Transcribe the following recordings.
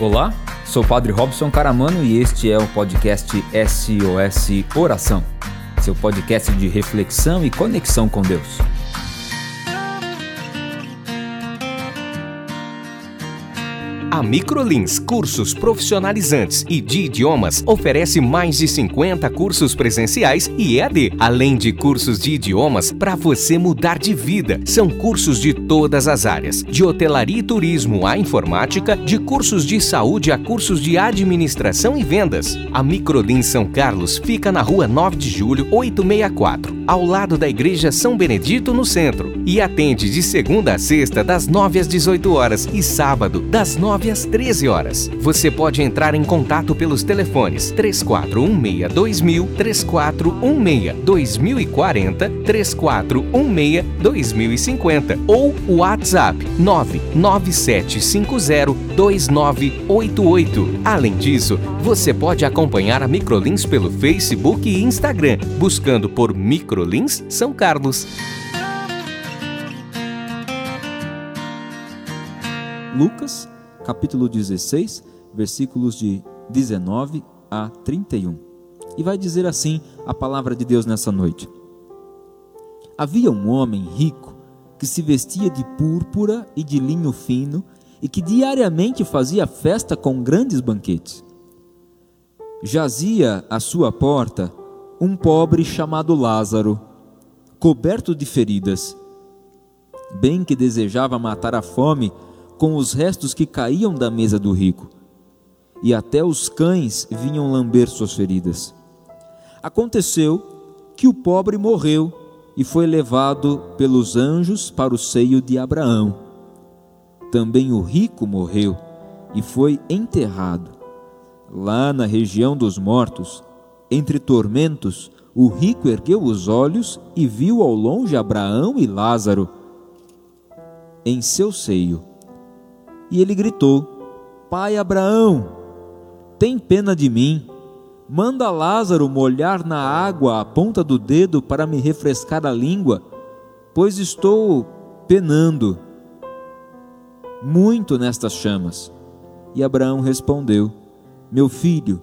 Olá, sou o Padre Robson Caramano e este é o podcast SOS Oração, seu podcast de reflexão e conexão com Deus. A Microlins Cursos Profissionalizantes e de Idiomas oferece mais de 50 cursos presenciais e EAD, além de cursos de idiomas para você mudar de vida. São cursos de todas as áreas, de hotelaria e turismo à informática, de cursos de saúde a cursos de administração e vendas. A Microlins São Carlos fica na rua 9 de julho, 864, ao lado da Igreja São Benedito, no centro, e atende de segunda a sexta, das 9 às 18 horas e sábado, das 9 9 às 13 horas. Você pode entrar em contato pelos telefones 3416 2000, 3416 2040, 3416 2050 ou o WhatsApp 99750 2988. Além disso, você pode acompanhar a Microlins pelo Facebook e Instagram, buscando por Microlins São Carlos. Lucas capítulo 16, versículos de 19 a 31. E vai dizer assim a palavra de Deus nessa noite: Havia um homem rico que se vestia de púrpura e de linho fino e que diariamente fazia festa com grandes banquetes. Jazia à sua porta um pobre chamado Lázaro, coberto de feridas. Bem que desejava matar a fome com os restos que caíam da mesa do rico, e até os cães vinham lamber suas feridas. Aconteceu que o pobre morreu e foi levado pelos anjos para o seio de Abraão. Também o rico morreu e foi enterrado. Lá na região dos mortos, entre tormentos, o rico ergueu os olhos e viu ao longe Abraão e Lázaro em seu seio. E ele gritou: Pai Abraão, tem pena de mim. Manda Lázaro molhar na água a ponta do dedo para me refrescar a língua, pois estou penando muito nestas chamas. E Abraão respondeu: Meu filho,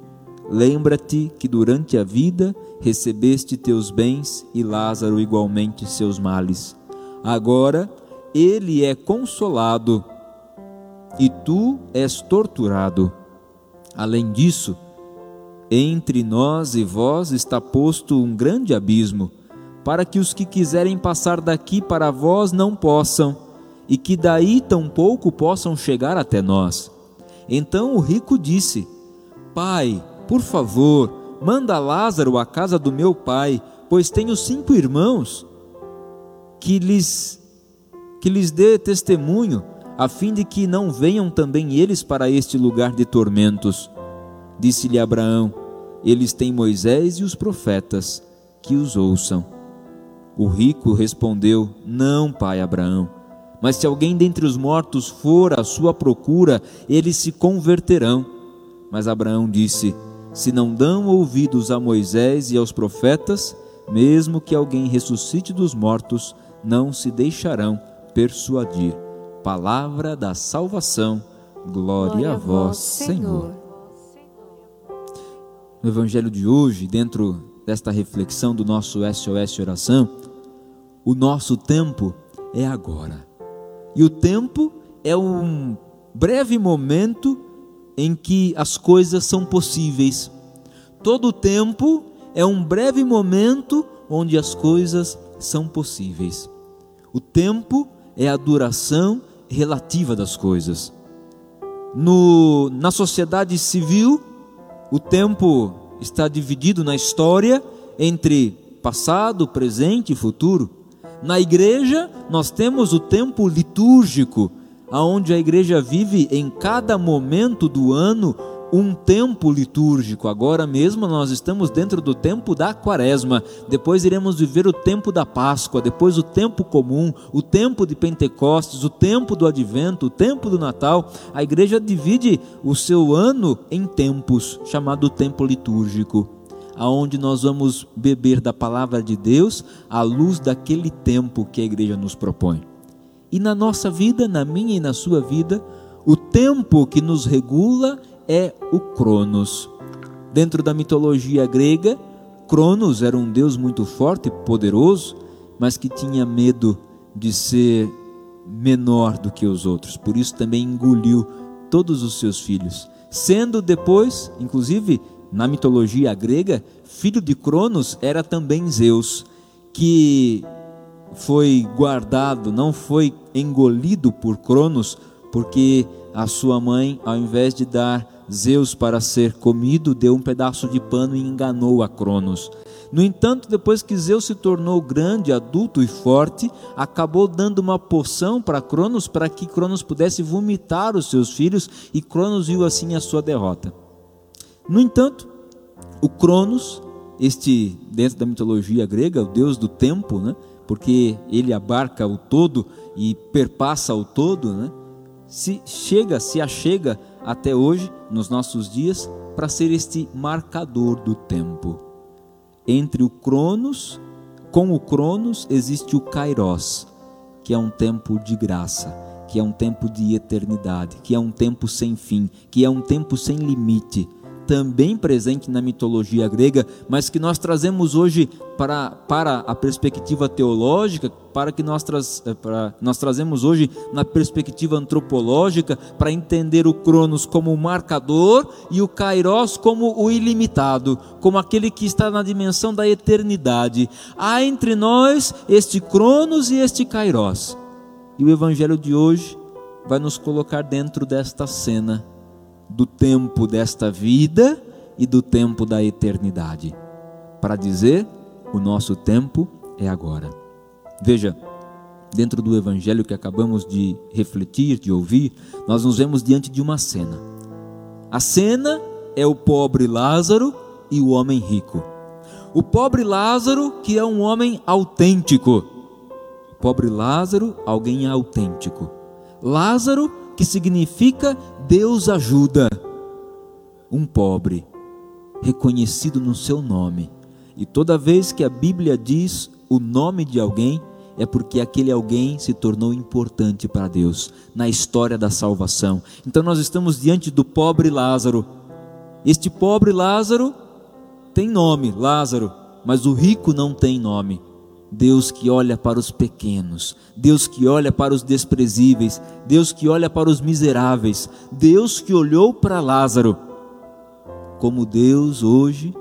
lembra-te que durante a vida recebeste teus bens e Lázaro igualmente seus males. Agora ele é consolado e tu és torturado. Além disso, entre nós e vós está posto um grande abismo, para que os que quiserem passar daqui para vós não possam, e que daí tampouco possam chegar até nós. Então o rico disse: Pai, por favor, manda Lázaro à casa do meu pai, pois tenho cinco irmãos, que lhes que lhes dê testemunho a fim de que não venham também eles para este lugar de tormentos. Disse-lhe Abraão: Eles têm Moisés e os profetas, que os ouçam. O rico respondeu: Não, pai Abraão. Mas se alguém dentre os mortos for à sua procura, eles se converterão. Mas Abraão disse: Se não dão ouvidos a Moisés e aos profetas, mesmo que alguém ressuscite dos mortos, não se deixarão persuadir palavra da salvação. Glória, Glória a vós, Senhor. No evangelho de hoje, dentro desta reflexão do nosso SOS Oração, o nosso tempo é agora. E o tempo é um breve momento em que as coisas são possíveis. Todo o tempo é um breve momento onde as coisas são possíveis. O tempo é a duração relativa das coisas. No, na sociedade civil, o tempo está dividido na história entre passado, presente e futuro. Na igreja, nós temos o tempo litúrgico, aonde a igreja vive em cada momento do ano um tempo litúrgico. Agora mesmo nós estamos dentro do tempo da Quaresma. Depois iremos viver o tempo da Páscoa, depois o tempo comum, o tempo de Pentecostes, o tempo do Advento, o tempo do Natal. A igreja divide o seu ano em tempos, chamado tempo litúrgico, aonde nós vamos beber da palavra de Deus à luz daquele tempo que a igreja nos propõe. E na nossa vida, na minha e na sua vida, O tempo que nos regula é o Cronos. Dentro da mitologia grega, Cronos era um deus muito forte e poderoso, mas que tinha medo de ser menor do que os outros. Por isso também engoliu todos os seus filhos, sendo depois, inclusive na mitologia grega, filho de Cronos era também Zeus, que foi guardado, não foi engolido por Cronos, porque a sua mãe, ao invés de dar Zeus para ser comido, deu um pedaço de pano e enganou a Cronos. No entanto, depois que Zeus se tornou grande, adulto e forte, acabou dando uma poção para Cronos para que Cronos pudesse vomitar os seus filhos e Cronos viu assim a sua derrota. No entanto, o Cronos, este dentro da mitologia grega, o deus do tempo, né? porque ele abarca o todo e perpassa o todo, né? se chega, se achega até hoje, nos nossos dias, para ser este marcador do tempo. Entre o Cronos, com o Cronos existe o Kairos, que é um tempo de graça, que é um tempo de eternidade, que é um tempo sem fim, que é um tempo sem limite, também presente na mitologia grega, mas que nós trazemos hoje para, para a perspectiva teológica, para que nós, traz, eh, para, nós trazemos hoje na perspectiva antropológica, para entender o Cronos como o marcador e o Kairos como o ilimitado, como aquele que está na dimensão da eternidade. Há entre nós este Cronos e este Kairos. E o evangelho de hoje vai nos colocar dentro desta cena do tempo desta vida e do tempo da eternidade. Para dizer, o nosso tempo é agora. Veja, dentro do evangelho que acabamos de refletir, de ouvir, nós nos vemos diante de uma cena. A cena é o pobre Lázaro e o homem rico. O pobre Lázaro, que é um homem autêntico. Pobre Lázaro, alguém autêntico. Lázaro, que significa Deus ajuda um pobre, reconhecido no seu nome. E toda vez que a Bíblia diz o nome de alguém, é porque aquele alguém se tornou importante para Deus na história da salvação. Então nós estamos diante do pobre Lázaro. Este pobre Lázaro tem nome, Lázaro, mas o rico não tem nome. Deus que olha para os pequenos, Deus que olha para os desprezíveis, Deus que olha para os miseráveis, Deus que olhou para Lázaro, como Deus hoje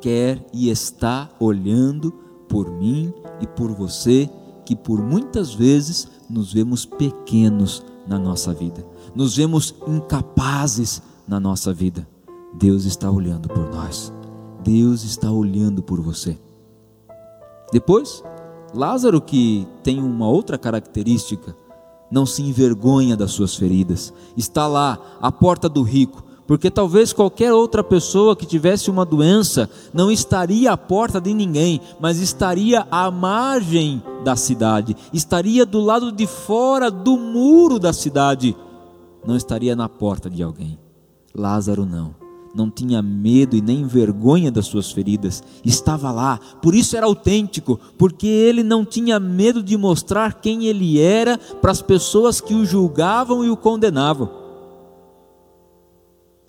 quer e está olhando por mim e por você, que por muitas vezes nos vemos pequenos na nossa vida, nos vemos incapazes na nossa vida. Deus está olhando por nós, Deus está olhando por você. Depois, Lázaro, que tem uma outra característica, não se envergonha das suas feridas, está lá, à porta do rico, porque talvez qualquer outra pessoa que tivesse uma doença não estaria à porta de ninguém, mas estaria à margem da cidade, estaria do lado de fora do muro da cidade, não estaria na porta de alguém. Lázaro não não tinha medo e nem vergonha das suas feridas, estava lá, por isso era autêntico, porque ele não tinha medo de mostrar quem ele era para as pessoas que o julgavam e o condenavam.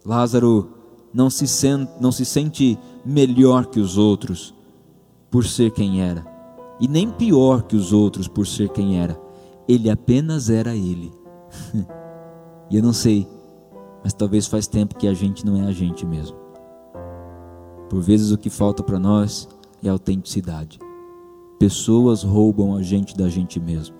Lázaro não se, sente, não se sente melhor que os outros por ser quem era, e nem pior que os outros por ser quem era, ele apenas era ele. e eu não sei mas talvez faz tempo que a gente não é a gente mesmo. Por vezes o que falta para nós é autenticidade. Pessoas roubam a gente da gente mesmo.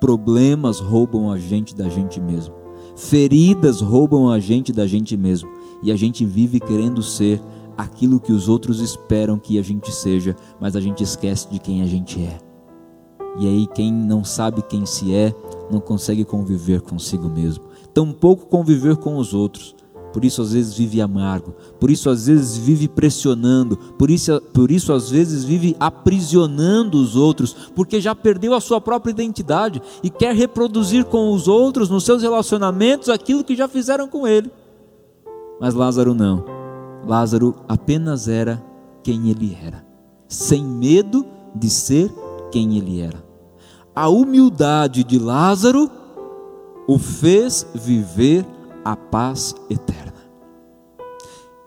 Problemas roubam a gente da gente mesmo. Feridas roubam a gente da gente mesmo. E a gente vive querendo ser aquilo que os outros esperam que a gente seja, mas a gente esquece de quem a gente é. E aí, quem não sabe quem se é, não consegue conviver consigo mesmo tampouco conviver com os outros. Por isso às vezes vive amargo, por isso às vezes vive pressionando, por isso, por isso às vezes vive aprisionando os outros, porque já perdeu a sua própria identidade e quer reproduzir com os outros nos seus relacionamentos aquilo que já fizeram com ele. Mas Lázaro não. Lázaro apenas era quem ele era, sem medo de ser quem ele era. A humildade de Lázaro o fez viver a paz eterna.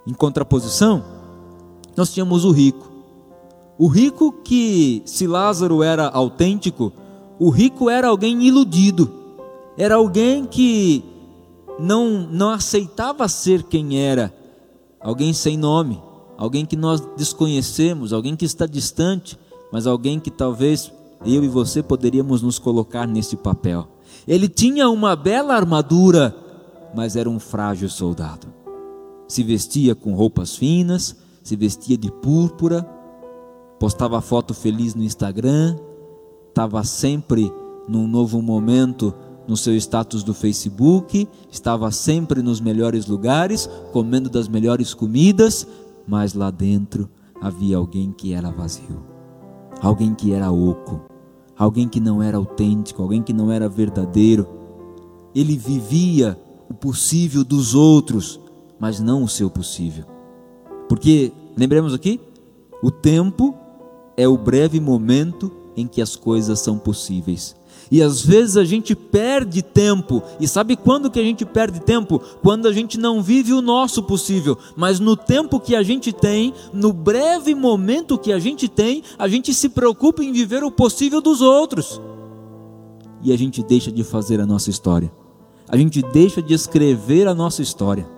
Em contraposição, nós tínhamos o rico. O rico que, se Lázaro era autêntico, o rico era alguém iludido, era alguém que não, não aceitava ser quem era, alguém sem nome, alguém que nós desconhecemos, alguém que está distante, mas alguém que talvez eu e você poderíamos nos colocar nesse papel. Ele tinha uma bela armadura, mas era um frágil soldado. Se vestia com roupas finas, se vestia de púrpura, postava foto feliz no Instagram, estava sempre num novo momento no seu status do Facebook, estava sempre nos melhores lugares, comendo das melhores comidas, mas lá dentro havia alguém que era vazio, alguém que era oco, alguém que não era autêntico, alguém que não era verdadeiro. Ele vivia o possível dos outros, mas não o seu possível. Porque, lembremos aqui, o tempo é o breve momento em que as coisas são possíveis. E às vezes a gente perde tempo. E sabe quando que a gente perde tempo? Quando a gente não vive o nosso possível, mas no tempo que a gente tem, no breve momento que a gente tem, a gente se preocupa em viver o possível dos outros. E a gente deixa de fazer a nossa história. A gente deixa de escrever a nossa história.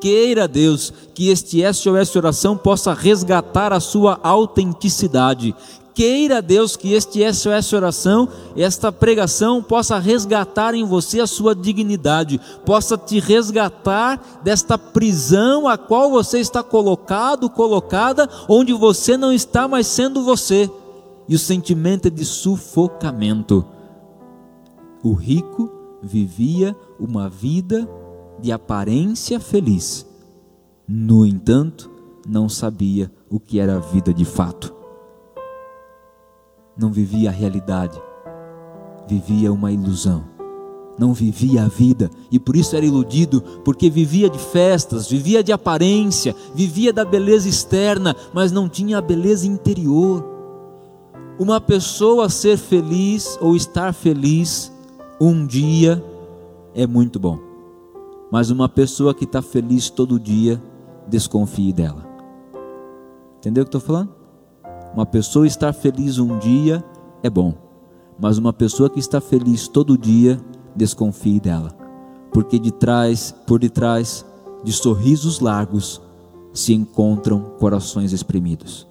Queira Deus que este SOS oração possa resgatar a sua autenticidade, queira Deus que este SOS oração, esta pregação possa resgatar em você a sua dignidade, possa te resgatar desta prisão a qual você está colocado, colocada, onde você não está mais sendo você. E o sentimento é de sufocamento. O rico vivia uma vida de aparência feliz. No entanto, não sabia o que era a vida de fato não vivia a realidade, vivia uma ilusão. Não vivia a vida e por isso era iludido, porque vivia de festas, vivia de aparência, vivia da beleza externa, mas não tinha a beleza interior. Uma pessoa ser feliz ou estar feliz um dia é muito bom, mas uma pessoa que está feliz todo dia, desconfie dela. Entendeu o que estou falando? Uma pessoa estar feliz um dia é bom, mas uma pessoa que está feliz todo dia, desconfie dela, porque de trás, por detrás de sorrisos largos se encontram corações exprimidos,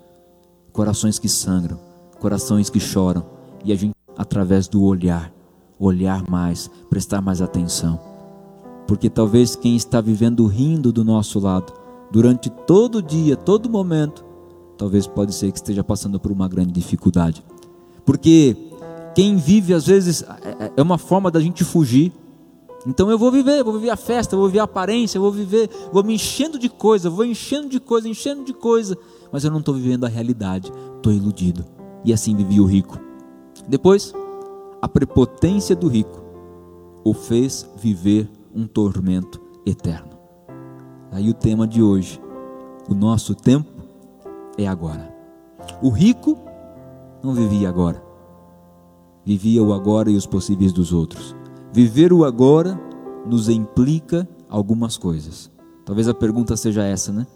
corações que sangram, corações que choram, e a gente através do olhar, olhar mais, prestar mais atenção. Porque talvez quem está vivendo rindo do nosso lado, durante todo o dia, todo momento, talvez pode ser que esteja passando por uma grande dificuldade. Porque quem vive às vezes é, é, é uma forma da gente fugir. Então eu vou viver, vou viver a festa, vou viver a aparência, vou viver, vou me enchendo de coisa, vou enchendo de coisa, enchendo de coisa, mas eu não estou vivendo a realidade, estou iludido. E assim vivia o rico. Depois, a prepotência do rico o fez viver um tormento eterno. Aí o tema de hoje, o nosso tempo é agora. O rico não vivia agora, vivia o agora e os possíveis dos outros. Viver o agora nos implica algumas coisas. Talvez a pergunta seja essa, né?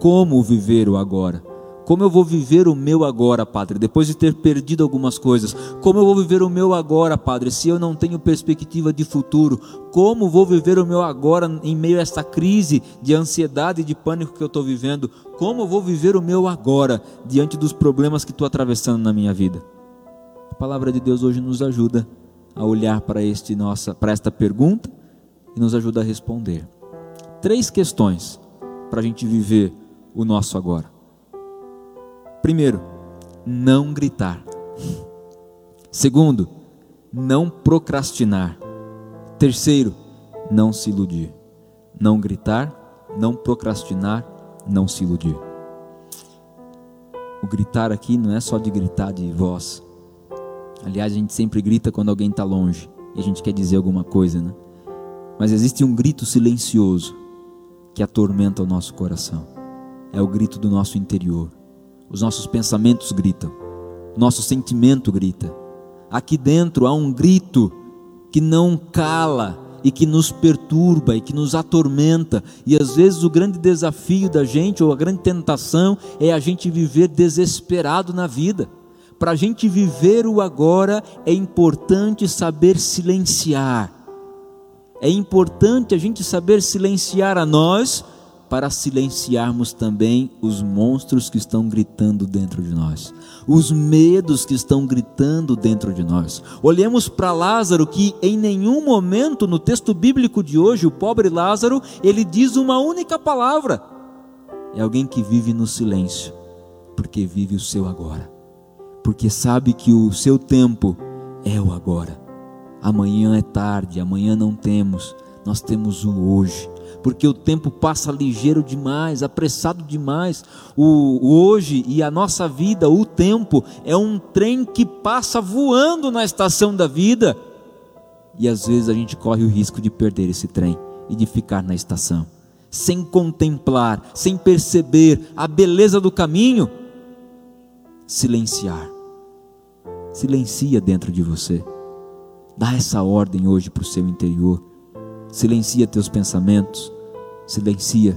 Como viver o agora? Como eu vou viver o meu agora, Padre, depois de ter perdido algumas coisas? Como eu vou viver o meu agora, Padre, se eu não tenho perspectiva de futuro? Como vou viver o meu agora em meio a esta crise de ansiedade e de pânico que eu estou vivendo? Como vou viver o meu agora diante dos problemas que estou atravessando na minha vida? A palavra de Deus hoje nos ajuda a olhar para, este nossa, para esta pergunta e nos ajuda a responder. Três questões para a gente viver o nosso agora. Primeiro, não gritar. Segundo, não procrastinar. Terceiro, não se iludir. Não gritar, não procrastinar, não se iludir. O gritar aqui não é só de gritar de voz. Aliás, a gente sempre grita quando alguém está longe e a gente quer dizer alguma coisa, né? Mas existe um grito silencioso que atormenta o nosso coração. É o grito do nosso interior os nossos pensamentos gritam, nosso sentimento grita. Aqui dentro há um grito que não cala e que nos perturba e que nos atormenta. E às vezes o grande desafio da gente, ou a grande tentação, é a gente viver desesperado na vida. Para a gente viver o agora, é importante saber silenciar. É importante a gente saber silenciar a nós para silenciarmos também os monstros que estão gritando dentro de nós, os medos que estão gritando dentro de nós. Olhemos para Lázaro, que em nenhum momento no texto bíblico de hoje, o pobre Lázaro, ele diz uma única palavra. É alguém que vive no silêncio, porque vive o seu agora, porque sabe que o seu tempo é o agora. Amanhã é tarde, amanhã não temos, nós temos o hoje porque o tempo passa ligeiro demais, apressado demais. O, hoje e a nossa vida, o tempo, é um trem que passa voando na estação da vida. E às vezes a gente corre o risco de perder esse trem e de ficar na estação, sem contemplar, sem perceber a beleza do caminho. Silenciar. Silencia dentro de você. Dá essa ordem hoje para o seu interior. Silencia teus pensamentos, Silencia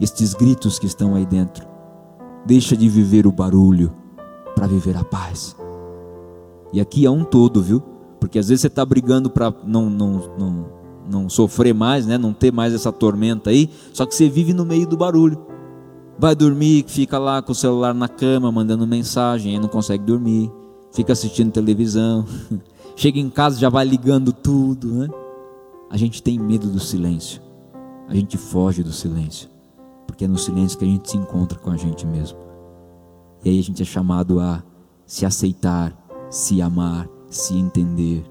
estes gritos que estão aí dentro. Deixa de viver o barulho para viver a paz. E aqui é um todo, viu? Porque às vezes você está brigando para não, não, não, não sofrer mais, né? não ter mais essa tormenta aí, só que você vive no meio do barulho. Vai dormir, fica lá com o celular na cama, mandando mensagem, aí não consegue dormir, fica assistindo televisão, chega em casa já vai ligando tudo, né? A gente tem medo do silêncio a gente foge do silêncio, porque é no silêncio que a gente se encontra com a gente mesmo. E aí a gente é chamado a se aceitar, se amar, se entender.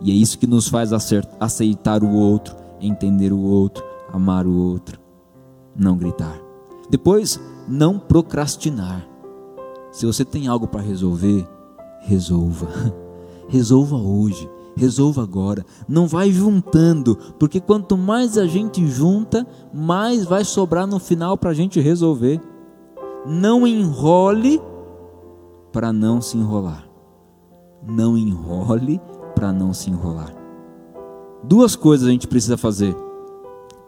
E é isso que nos faz aceitar o outro, entender o outro, amar o outro, não gritar. Depois, não procrastinar. Se você tem algo para resolver, resolva. Resolva hoje resolva agora. Não vai juntando, porque quanto mais a gente junta, mais vai sobrar no final para a gente resolver. Não enrole para não se enrolar. Não enrole para não se enrolar. Duas coisas a gente precisa fazer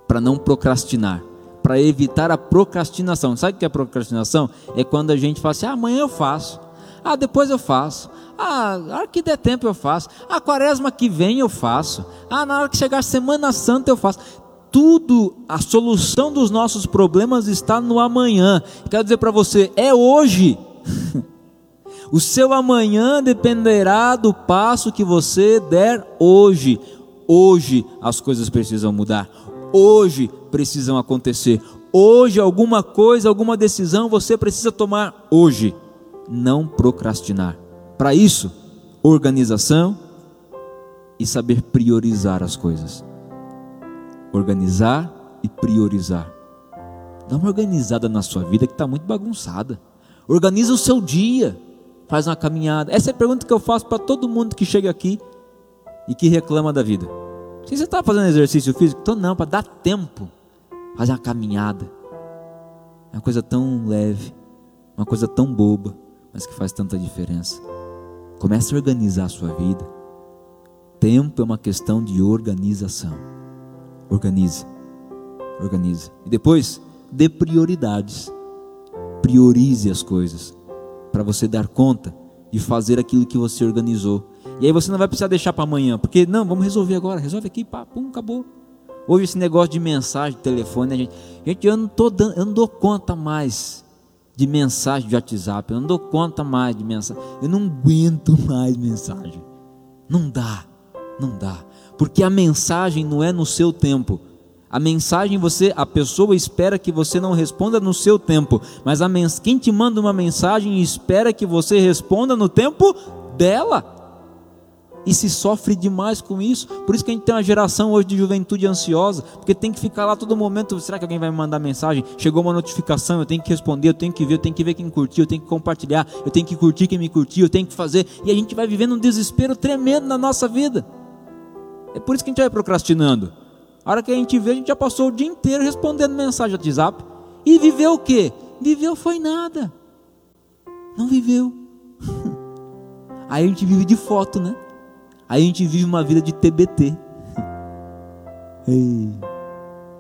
para não procrastinar, para evitar a procrastinação. Sabe o que é procrastinação? É quando a gente fala assim: ah, amanhã eu faço, ah, depois eu faço, ah, na hora que der tempo eu faço. A quaresma que vem eu faço. Ah, na hora que chegar a Semana Santa eu faço. Tudo, a solução dos nossos problemas está no amanhã. Quero dizer para você, é hoje. o seu amanhã dependerá do passo que você der hoje. Hoje as coisas precisam mudar. Hoje precisam acontecer. Hoje alguma coisa, alguma decisão você precisa tomar hoje. Não procrastinar. Para isso, organização e saber priorizar as coisas. Organizar e priorizar. Dá uma organizada na sua vida que está muito bagunçada. Organiza o seu dia. Faz uma caminhada. Essa é a pergunta que eu faço para todo mundo que chega aqui e que reclama da vida. Se você está fazendo exercício físico, então não, para dar tempo. Fazer uma caminhada. É uma coisa tão leve, uma coisa tão boba, mas que faz tanta diferença. Comece a organizar a sua vida. Tempo é uma questão de organização. Organize. Organize. E depois, dê prioridades. Priorize as coisas para você dar conta de fazer aquilo que você organizou. E aí você não vai precisar deixar para amanhã, porque não, vamos resolver agora, resolve aqui, pá, pum, acabou. Hoje esse negócio de mensagem, de telefone, a gente, gente, eu não tô dando, eu não dou conta mais de mensagem de WhatsApp. Eu não dou conta mais de mensagem. Eu não aguento mais mensagem. Não dá, não dá. Porque a mensagem não é no seu tempo. A mensagem você, a pessoa espera que você não responda no seu tempo, mas a mens quem te manda uma mensagem espera que você responda no tempo dela e se sofre demais com isso. Por isso que a gente tem uma geração hoje de juventude ansiosa, porque tem que ficar lá todo momento. Será que alguém vai me mandar mensagem? Chegou uma notificação, eu tenho que responder, eu tenho que ver, eu tenho que ver quem curtiu, eu tenho que compartilhar, eu tenho que curtir quem me curtiu, eu tenho que fazer. E a gente vai vivendo um desespero tremendo na nossa vida. É por isso que a gente vai procrastinando. A hora que a gente vê, a gente já passou o dia inteiro respondendo mensagem de WhatsApp. E viveu o quê? Viveu foi nada. Não viveu. Aí a gente vive de foto, né? Aí a gente vive uma vida de TBT.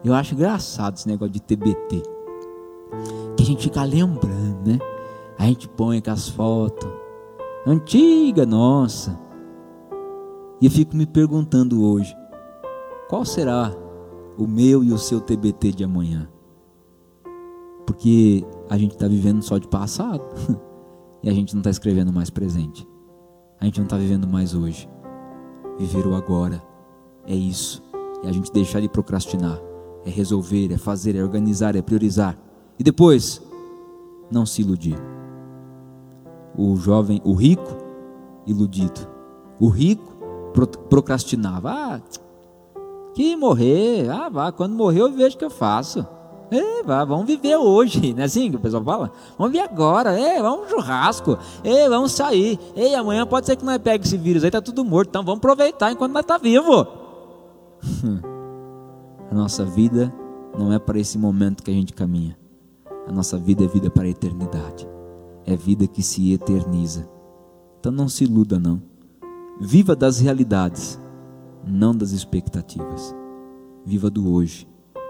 Eu acho engraçado esse negócio de TBT. Que a gente fica lembrando, né? A gente põe com as fotos. Antiga, nossa. E eu fico me perguntando hoje: qual será o meu e o seu TBT de amanhã? Porque a gente está vivendo só de passado. e a gente não está escrevendo mais presente. A gente não está vivendo mais hoje. Viver o agora é isso. É a gente deixar de procrastinar. É resolver, é fazer, é organizar, é priorizar. E depois, não se iludir. O jovem, o rico, iludido. O rico procrastinava. Ah, que morrer. Ah, vá, quando morrer eu vejo o que eu faço. É, vamos viver hoje, não é assim que o pessoal fala? Vamos viver agora, é, vamos churrasco, é, vamos sair, e amanhã pode ser que nós pegue esse vírus aí, tá tudo morto, então vamos aproveitar enquanto nós tá vivo. a nossa vida não é para esse momento que a gente caminha. A nossa vida é vida para a eternidade. É vida que se eterniza. Então não se iluda não. Viva das realidades, não das expectativas. Viva do hoje,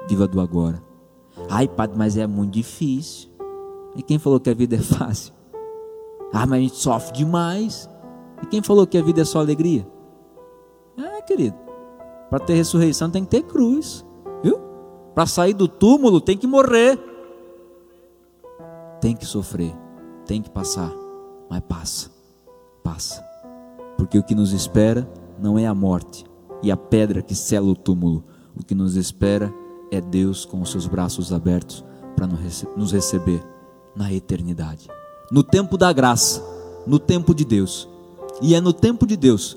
viva do agora. Ai, padre, mas é muito difícil. E quem falou que a vida é fácil? Ah, mas a gente sofre demais. E quem falou que a vida é só alegria? É, querido. Para ter ressurreição tem que ter cruz, viu? Para sair do túmulo tem que morrer. Tem que sofrer, tem que passar, mas passa. Passa. Porque o que nos espera não é a morte e a pedra que sela o túmulo. O que nos espera é Deus com os seus braços abertos para nos receber na eternidade. No tempo da graça, no tempo de Deus. E é no tempo de Deus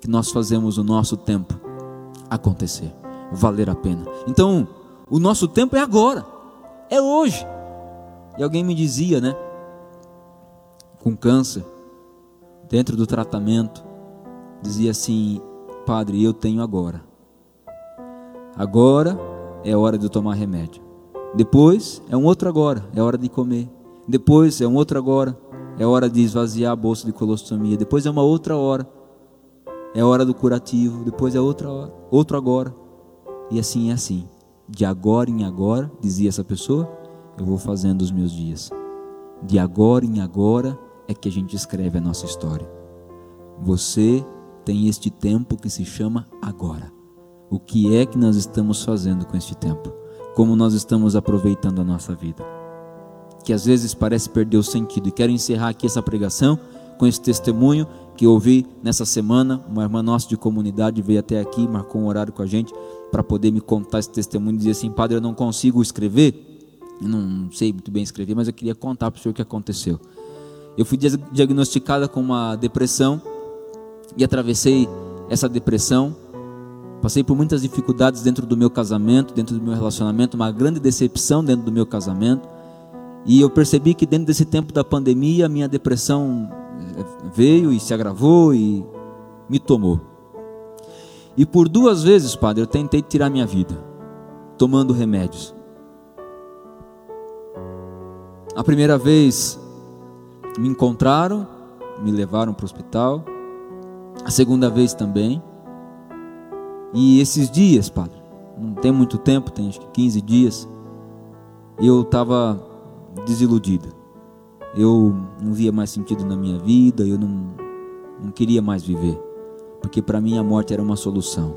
que nós fazemos o nosso tempo acontecer, valer a pena. Então, o nosso tempo é agora, é hoje. E alguém me dizia, né, com câncer, dentro do tratamento, dizia assim: Padre, eu tenho agora. Agora é hora de tomar remédio. Depois é um outro agora, é hora de comer. Depois é um outro agora, é hora de esvaziar a bolsa de colostomia. Depois é uma outra hora, é hora do curativo. Depois é outra hora, outro agora. E assim é assim. De agora em agora, dizia essa pessoa, eu vou fazendo os meus dias. De agora em agora é que a gente escreve a nossa história. Você tem este tempo que se chama agora o que é que nós estamos fazendo com este tempo, como nós estamos aproveitando a nossa vida. Que às vezes parece perder o sentido. E quero encerrar aqui essa pregação com esse testemunho que ouvi nessa semana. Uma irmã nossa de comunidade veio até aqui, marcou um horário com a gente para poder me contar esse testemunho e dizer assim: Padre, eu não consigo escrever, eu não sei muito bem escrever, mas eu queria contar para o senhor o que aconteceu. Eu fui diagnosticada com uma depressão e atravessei essa depressão Passei por muitas dificuldades dentro do meu casamento, dentro do meu relacionamento, uma grande decepção dentro do meu casamento. E eu percebi que dentro desse tempo da pandemia, a minha depressão eh, veio e se agravou e me tomou. E por duas vezes, padre, eu tentei tirar minha vida, tomando remédios. A primeira vez me encontraram, me levaram para o hospital. A segunda vez também. E esses dias, padre, não tem muito tempo, tem acho que 15 dias, eu estava desiludido. Eu não via mais sentido na minha vida, eu não, não queria mais viver, porque para mim a morte era uma solução.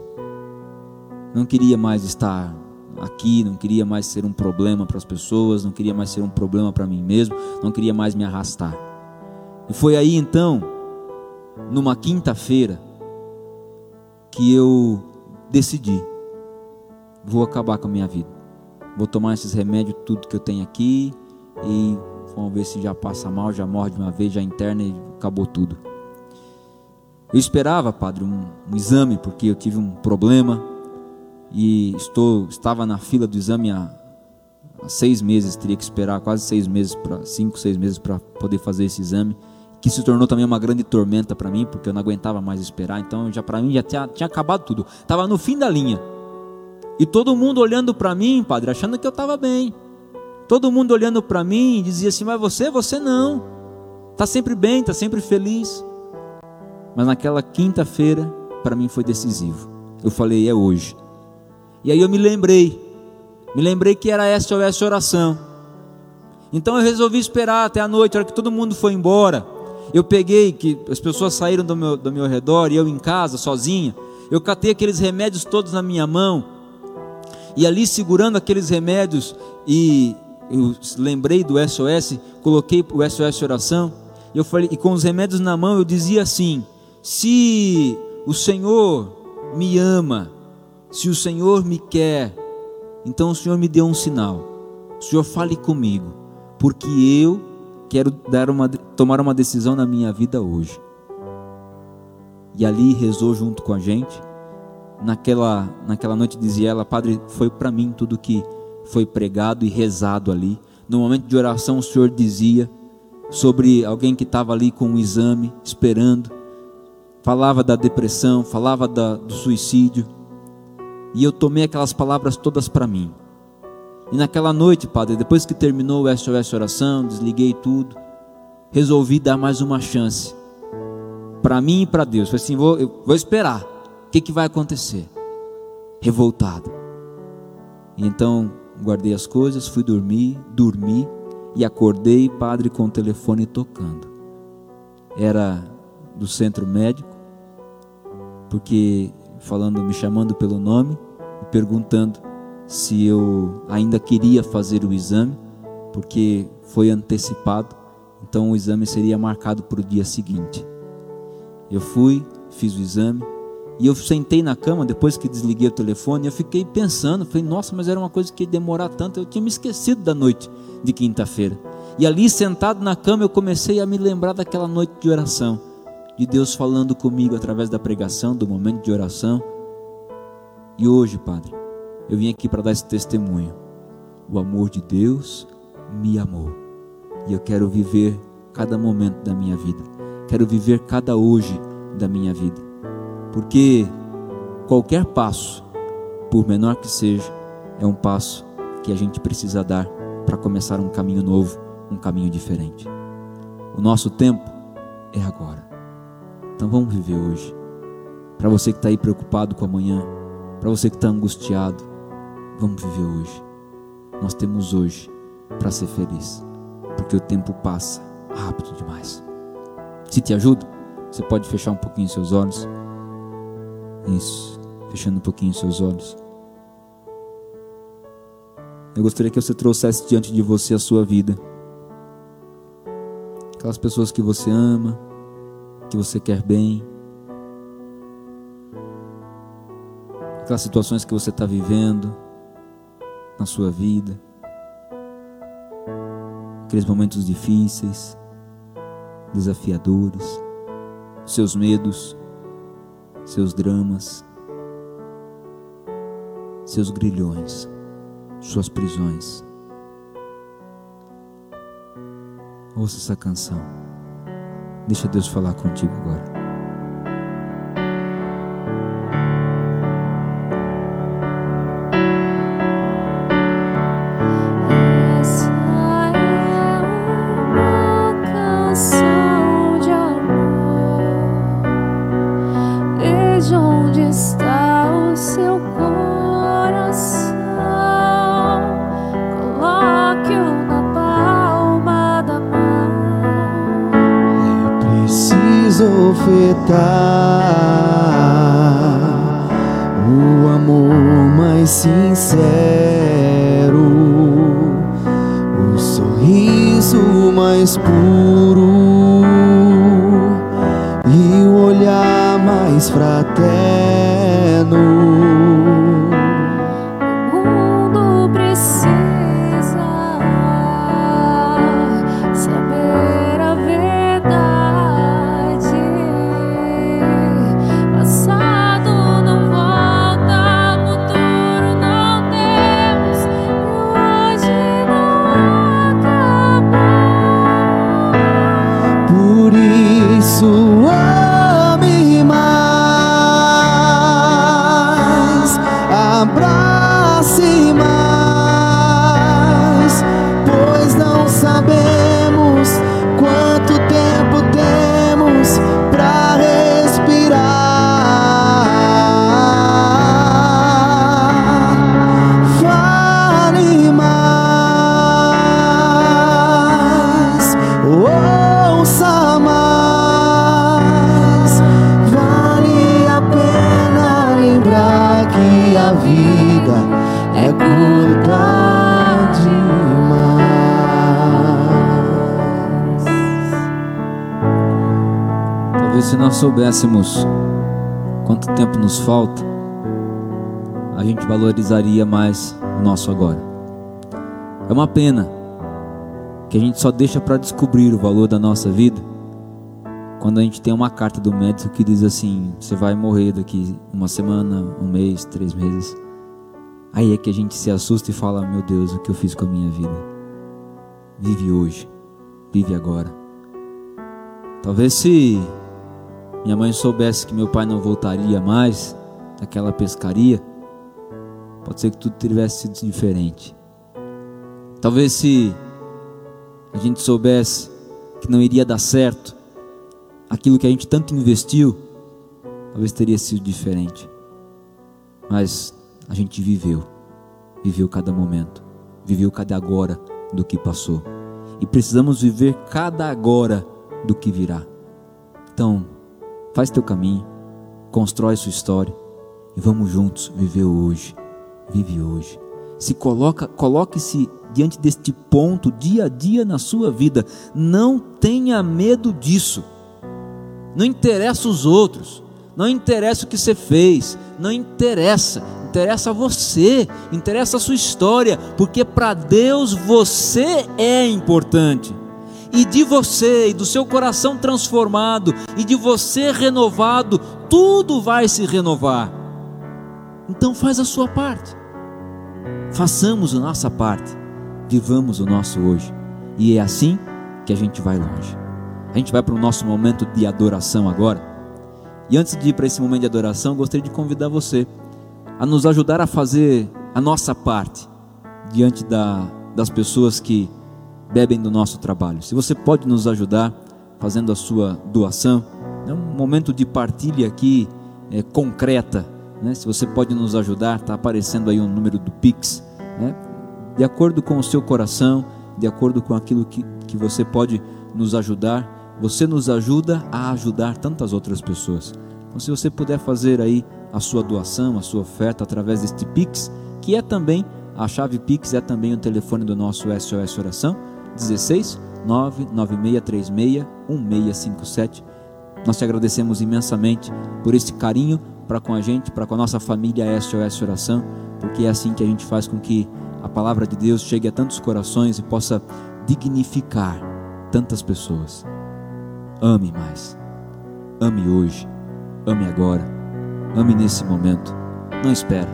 Não queria mais estar aqui, não queria mais ser um problema para as pessoas, não queria mais ser um problema para mim mesmo, não queria mais me arrastar. E foi aí então, numa quinta-feira, que eu decidi: vou acabar com a minha vida. Vou tomar esses remédios, tudo que eu tenho aqui, e vamos ver se já passa mal, já morre de uma vez, já interna e acabou tudo. Eu esperava, padre, um, um exame, porque eu tive um problema e estou, estava na fila do exame há, há seis meses, teria que esperar quase seis meses, para cinco, seis meses para poder fazer esse exame que se tornou também uma grande tormenta para mim, porque eu não aguentava mais esperar. Então, já para mim já tinha, tinha acabado tudo. Tava no fim da linha. E todo mundo olhando para mim, padre, achando que eu estava bem. Todo mundo olhando para mim e dizia assim: "Mas você, você não. Tá sempre bem, tá sempre feliz". Mas naquela quinta-feira, para mim foi decisivo. Eu falei, é hoje. E aí eu me lembrei, me lembrei que era SOS oração. Então eu resolvi esperar até a noite, a hora que todo mundo foi embora. Eu peguei, que as pessoas saíram do meu, do meu redor, e eu em casa, sozinha. Eu catei aqueles remédios todos na minha mão. E ali segurando aqueles remédios, e eu lembrei do SOS, coloquei o SOS oração. E eu falei, e com os remédios na mão, eu dizia assim: se o Senhor me ama, se o Senhor me quer, então o Senhor me dê um sinal. O Senhor fale comigo, porque eu quero dar uma, tomar uma decisão na minha vida hoje. E ali rezou junto com a gente. Naquela, naquela noite dizia ela, Padre, foi para mim tudo que foi pregado e rezado ali. No momento de oração, o Senhor dizia sobre alguém que estava ali com um exame, esperando. Falava da depressão, falava da, do suicídio. E eu tomei aquelas palavras todas para mim. E naquela noite, Padre, depois que terminou o SOS oração, desliguei tudo, resolvi dar mais uma chance para mim e para Deus. Falei assim, vou, vou esperar. O que, que vai acontecer? Revoltado. Então guardei as coisas, fui dormir, dormi e acordei, Padre, com o telefone tocando. Era do centro médico, porque falando, me chamando pelo nome e perguntando se eu ainda queria fazer o exame, porque foi antecipado, então o exame seria marcado para o dia seguinte. Eu fui, fiz o exame e eu sentei na cama depois que desliguei o telefone. Eu fiquei pensando, falei, nossa, mas era uma coisa que ia demorar tanto. Eu tinha me esquecido da noite de quinta-feira. E ali sentado na cama eu comecei a me lembrar daquela noite de oração, de Deus falando comigo através da pregação, do momento de oração. E hoje, Padre, eu vim aqui para dar esse testemunho. O amor de Deus me amou. E eu quero viver cada momento da minha vida. Quero viver cada hoje da minha vida. Porque qualquer passo, por menor que seja, é um passo que a gente precisa dar para começar um caminho novo, um caminho diferente. O nosso tempo é agora. Então vamos viver hoje. Para você que está aí preocupado com amanhã, para você que está angustiado, Vamos viver hoje. Nós temos hoje para ser feliz, porque o tempo passa rápido demais. Se te ajuda, você pode fechar um pouquinho seus olhos. Isso, fechando um pouquinho seus olhos. Eu gostaria que você trouxesse diante de você a sua vida. Aquelas pessoas que você ama, que você quer bem. Aquelas situações que você está vivendo na sua vida, aqueles momentos difíceis, desafiadores, seus medos, seus dramas, seus grilhões, suas prisões. Ouça essa canção. Deixa Deus falar contigo agora. Soubéssemos quanto tempo nos falta, a gente valorizaria mais o nosso agora. É uma pena que a gente só deixa para descobrir o valor da nossa vida quando a gente tem uma carta do médico que diz assim: você vai morrer daqui uma semana, um mês, três meses. Aí é que a gente se assusta e fala: meu Deus, o que eu fiz com a minha vida? Vive hoje, vive agora. Talvez se minha mãe soubesse que meu pai não voltaria mais daquela pescaria, pode ser que tudo tivesse sido diferente. Talvez se a gente soubesse que não iria dar certo, aquilo que a gente tanto investiu, talvez teria sido diferente. Mas a gente viveu, viveu cada momento, viveu cada agora do que passou. E precisamos viver cada agora do que virá. Então, faz teu caminho, constrói sua história e vamos juntos viver hoje. Vive hoje. Se coloca, coloque-se diante deste ponto dia a dia na sua vida. Não tenha medo disso. Não interessa os outros, não interessa o que você fez, não interessa, interessa você, interessa a sua história, porque para Deus você é importante. E de você e do seu coração transformado e de você renovado, tudo vai se renovar. Então faz a sua parte. Façamos a nossa parte. Vivamos o nosso hoje. E é assim que a gente vai longe. A gente vai para o nosso momento de adoração agora. E antes de ir para esse momento de adoração, gostaria de convidar você a nos ajudar a fazer a nossa parte diante da, das pessoas que bebem do nosso trabalho. Se você pode nos ajudar fazendo a sua doação, é um momento de partilha aqui é, concreta. Né? Se você pode nos ajudar, está aparecendo aí um número do Pix. Né? De acordo com o seu coração, de acordo com aquilo que, que você pode nos ajudar, você nos ajuda a ajudar tantas outras pessoas. Então, se você puder fazer aí a sua doação, a sua oferta através deste Pix, que é também a chave Pix, é também o telefone do nosso SOS Oração, 16 99636 1657. Nós te agradecemos imensamente por esse carinho para com a gente, para com a nossa família SOS Oração, porque é assim que a gente faz com que a palavra de Deus chegue a tantos corações e possa dignificar tantas pessoas. Ame mais. Ame hoje. Ame agora. Ame nesse momento. Não espera.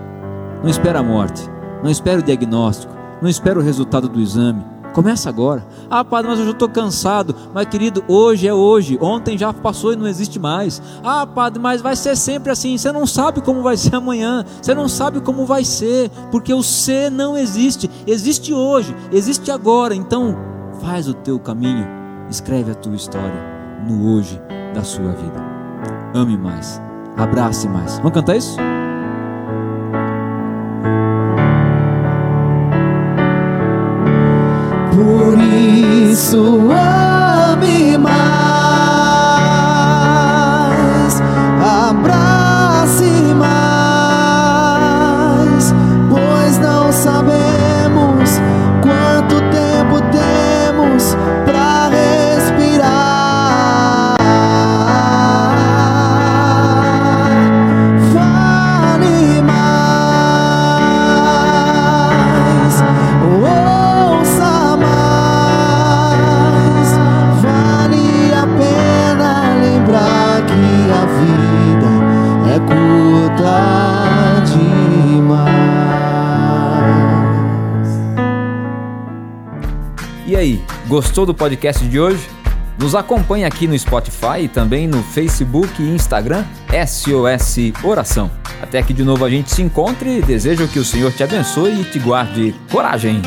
Não espera a morte. Não espera o diagnóstico. Não espera o resultado do exame. Começa agora. Ah, padre, mas eu já estou cansado. Mas, querido, hoje é hoje. Ontem já passou e não existe mais. Ah, padre, mas vai ser sempre assim. Você não sabe como vai ser amanhã. Você não sabe como vai ser. Porque o ser não existe. Existe hoje. Existe agora. Então, faz o teu caminho. Escreve a tua história no hoje da sua vida. Ame mais, abrace mais. Vamos cantar isso? Isso Gostou do podcast de hoje? Nos acompanhe aqui no Spotify e também no Facebook e Instagram SOS Oração. Até que de novo a gente se encontre. Desejo que o Senhor te abençoe e te guarde coragem.